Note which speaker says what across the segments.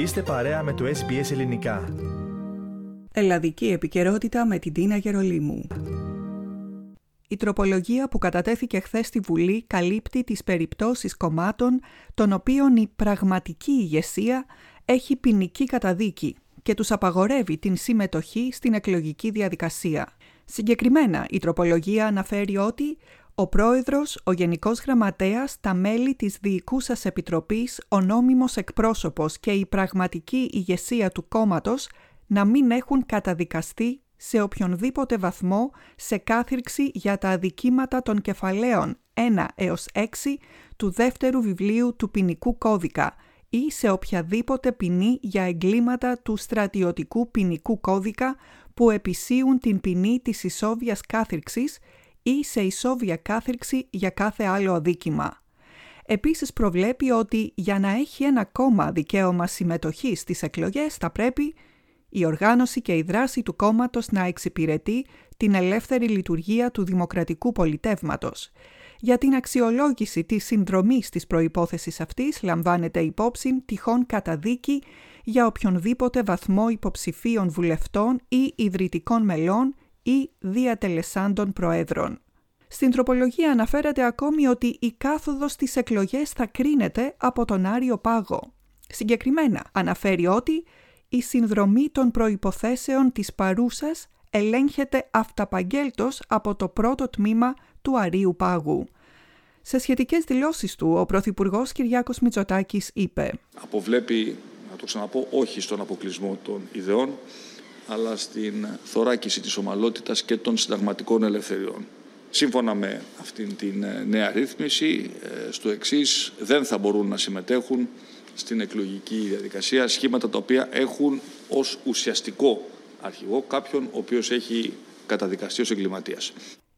Speaker 1: Είστε παρέα με το SBS Ελληνικά.
Speaker 2: Ελλαδική επικαιρότητα με την Τίνα Γερολίμου. Η τροπολογία που κατατέθηκε χθες στη Βουλή καλύπτει τις περιπτώσεις κομμάτων των οποίων η πραγματική ηγεσία έχει ποινική καταδίκη και τους απαγορεύει την συμμετοχή στην εκλογική διαδικασία. Συγκεκριμένα, η τροπολογία αναφέρει ότι ο πρόεδρος, ο γενικός γραμματέας, τα μέλη της διοικούσας επιτροπής, ο νόμιμος εκπρόσωπος και η πραγματική ηγεσία του κόμματος να μην έχουν καταδικαστεί σε οποιονδήποτε βαθμό σε κάθυρξη για τα αδικήματα των κεφαλαίων 1 έως 6 του δεύτερου βιβλίου του ποινικού κώδικα ή σε οποιαδήποτε ποινή για εγκλήματα του στρατιωτικού ποινικού κώδικα που επισύουν την ποινή της ισόβιας κάθυρξης ή σε ισόβια κάθριξη για κάθε άλλο αδίκημα. Επίσης προβλέπει ότι για να έχει ένα κόμμα δικαίωμα συμμετοχής στις εκλογές θα πρέπει η οργάνωση και η δράση του κόμματος να εξυπηρετεί την ελεύθερη λειτουργία του δημοκρατικού πολιτεύματος. Για την αξιολόγηση της συνδρομής της προϋπόθεσης αυτής λαμβάνεται υπόψη τυχόν καταδίκη για οποιονδήποτε βαθμό υποψηφίων βουλευτών ή ιδρυτικών μελών ή διατελεσάντων προέδρων. Στην τροπολογία αναφέρεται ακόμη ότι η κάθοδος στις εκλογές θα κρίνεται από τον Άριο Πάγο. Συγκεκριμένα αναφέρει ότι η συνδρομή των προϋποθέσεων της παρούσας ελέγχεται αυταπαγγέλτος από το πρώτο τμήμα του Αρίου Πάγου. Σε σχετικές δηλώσεις του, ο Πρωθυπουργός Κυριάκος Μητσοτάκης είπε
Speaker 3: «Αποβλέπει, να το ξαναπώ, όχι στον αποκλεισμό των ιδεών, αλλά στην θωράκιση της ομαλότητας και των συνταγματικών ελευθεριών. Σύμφωνα με αυτήν την ε, νέα ρύθμιση, ε, στο εξής δεν θα μπορούν να συμμετέχουν στην εκλογική διαδικασία σχήματα τα οποία έχουν ως ουσιαστικό αρχηγό κάποιον ο οποίος έχει καταδικαστεί ως εγκληματίας.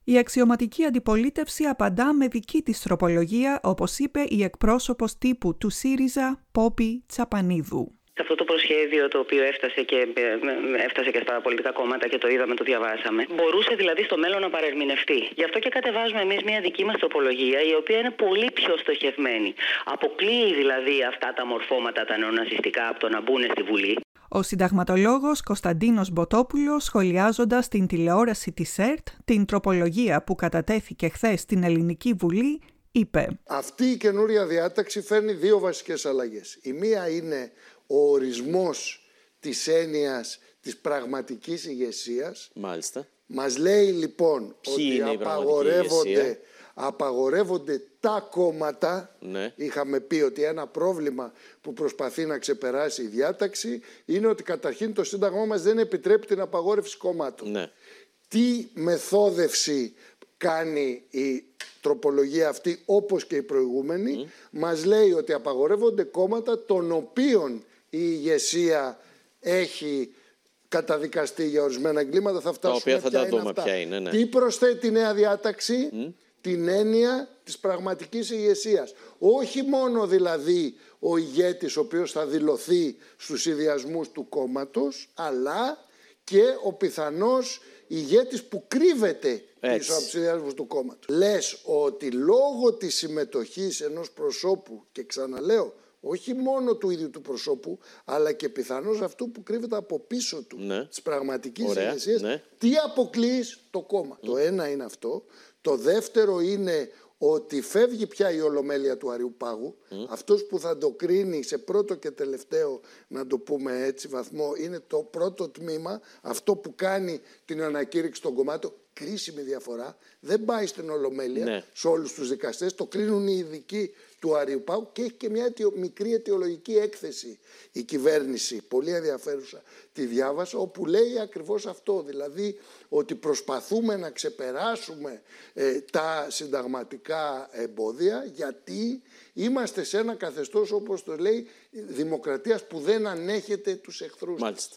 Speaker 2: Η αξιωματική αντιπολίτευση απαντά με δική της τροπολογία, όπως είπε η εκπρόσωπος τύπου του ΣΥΡΙΖΑ, Πόπη Τσαπανίδου
Speaker 4: σε αυτό το προσχέδιο το οποίο έφτασε και, ε, έφτασε και στα πολιτικά κόμματα και το είδαμε, το διαβάσαμε. Μπορούσε δηλαδή στο μέλλον να παρερμηνευτεί. Γι' αυτό και κατεβάζουμε εμείς μια δική μας τροπολογία η οποία είναι πολύ πιο στοχευμένη. Αποκλείει δηλαδή αυτά τα μορφώματα τα νεοναζιστικά από το να μπουν στη Βουλή.
Speaker 2: Ο συνταγματολόγος Κωνσταντίνος Μποτόπουλος σχολιάζοντας την τηλεόραση της ΕΡΤ την τροπολογία που κατατέθηκε χθες στην Ελληνική Βουλή είπε
Speaker 5: Αυτή η καινούρια διάταξη φέρνει δύο βασικές αλλαγές. Η μία είναι ο ορισμός της έννοιας της πραγματικής ηγεσίας.
Speaker 6: Μάλιστα.
Speaker 5: Μας λέει λοιπόν ότι απαγορεύονται, απαγορεύονται τα κόμματα.
Speaker 6: Ναι.
Speaker 5: Είχαμε πει ότι ένα πρόβλημα που προσπαθεί να ξεπεράσει η διάταξη είναι ότι καταρχήν το Σύνταγμα μας δεν επιτρέπει την απαγόρευση κομμάτων.
Speaker 6: Ναι.
Speaker 5: Τι μεθόδευση κάνει η τροπολογία αυτή όπως και η προηγούμενη; Mm. μας λέει ότι απαγορεύονται κόμματα των οποίων η ηγεσία έχει καταδικαστεί για ορισμένα εγκλήματα. Θα φτάσουμε
Speaker 6: θα τα δούμε ποια είναι. Ναι.
Speaker 5: Τι προσθέτει η νέα διάταξη, την έννοια της πραγματικής ηγεσίας. Όχι μόνο δηλαδή ο ηγέτης ο οποίος θα δηλωθεί στους ιδιασμούς του κόμματος, αλλά και ο πιθανός ηγέτης που κρύβεται πίσω από τους ιδιασμούς του κόμματος. Λες ότι λόγω της συμμετοχής ενός προσώπου, και ξαναλέω, όχι μόνο του ίδιου του προσώπου, αλλά και πιθανώς αυτού που κρύβεται από πίσω του,
Speaker 6: ναι.
Speaker 5: της πραγματικής ηγεσίας,
Speaker 6: ναι.
Speaker 5: τι αποκλείς το κόμμα. Το ένα είναι αυτό. Το δεύτερο είναι ότι φεύγει πια η ολομέλεια του Αριού Πάγου. Mm. Αυτός που θα το κρίνει σε πρώτο και τελευταίο, να το πούμε έτσι, βαθμό, είναι το πρώτο τμήμα, αυτό που κάνει την ανακήρυξη των κομμάτων, κρίσιμη διαφορά, δεν πάει στην Ολομέλεια
Speaker 6: ναι.
Speaker 5: σε όλους τους δικαστές, το κρίνουν οι ειδικοί του Αριουπάου και έχει και μια μικρή αιτιολογική έκθεση η κυβέρνηση, πολύ ενδιαφέρουσα, τη διάβασα, όπου λέει ακριβώς αυτό, δηλαδή ότι προσπαθούμε να ξεπεράσουμε ε, τα συνταγματικά εμπόδια γιατί είμαστε σε ένα καθεστώς όπως το λέει δημοκρατίας που δεν ανέχεται τους εχθρούς.
Speaker 6: Μάλιστα.